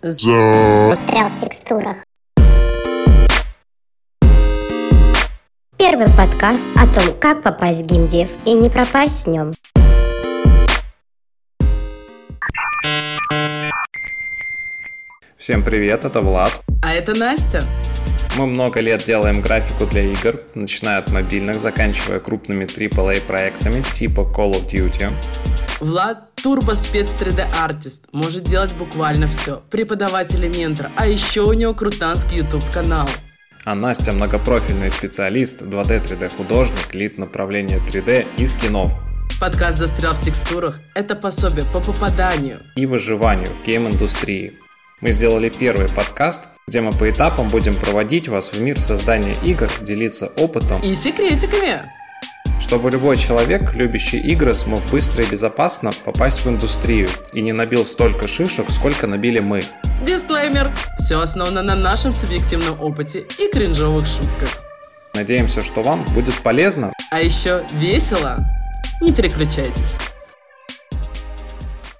Застрял в текстурах. Первый подкаст о том, как попасть в геймдев и не пропасть в нем. Всем привет, это Влад. А это Настя. Мы много лет делаем графику для игр, начиная от мобильных, заканчивая крупными AAA проектами типа Call of Duty. Влад Турбо спец 3D артист, может делать буквально все. Преподаватель и ментор, а еще у него крутанский YouTube канал. А Настя многопрофильный специалист, 2D 3D художник, лид направления 3D и скинов. Подкаст «Застрял в текстурах» — это пособие по попаданию и выживанию в гейм-индустрии. Мы сделали первый подкаст, где мы по этапам будем проводить вас в мир создания игр, делиться опытом и секретиками, чтобы любой человек, любящий игры, смог быстро и безопасно попасть в индустрию и не набил столько шишек, сколько набили мы. Дисклеймер. Все основано на нашем субъективном опыте и кринжовых шутках. Надеемся, что вам будет полезно. А еще весело. Не переключайтесь.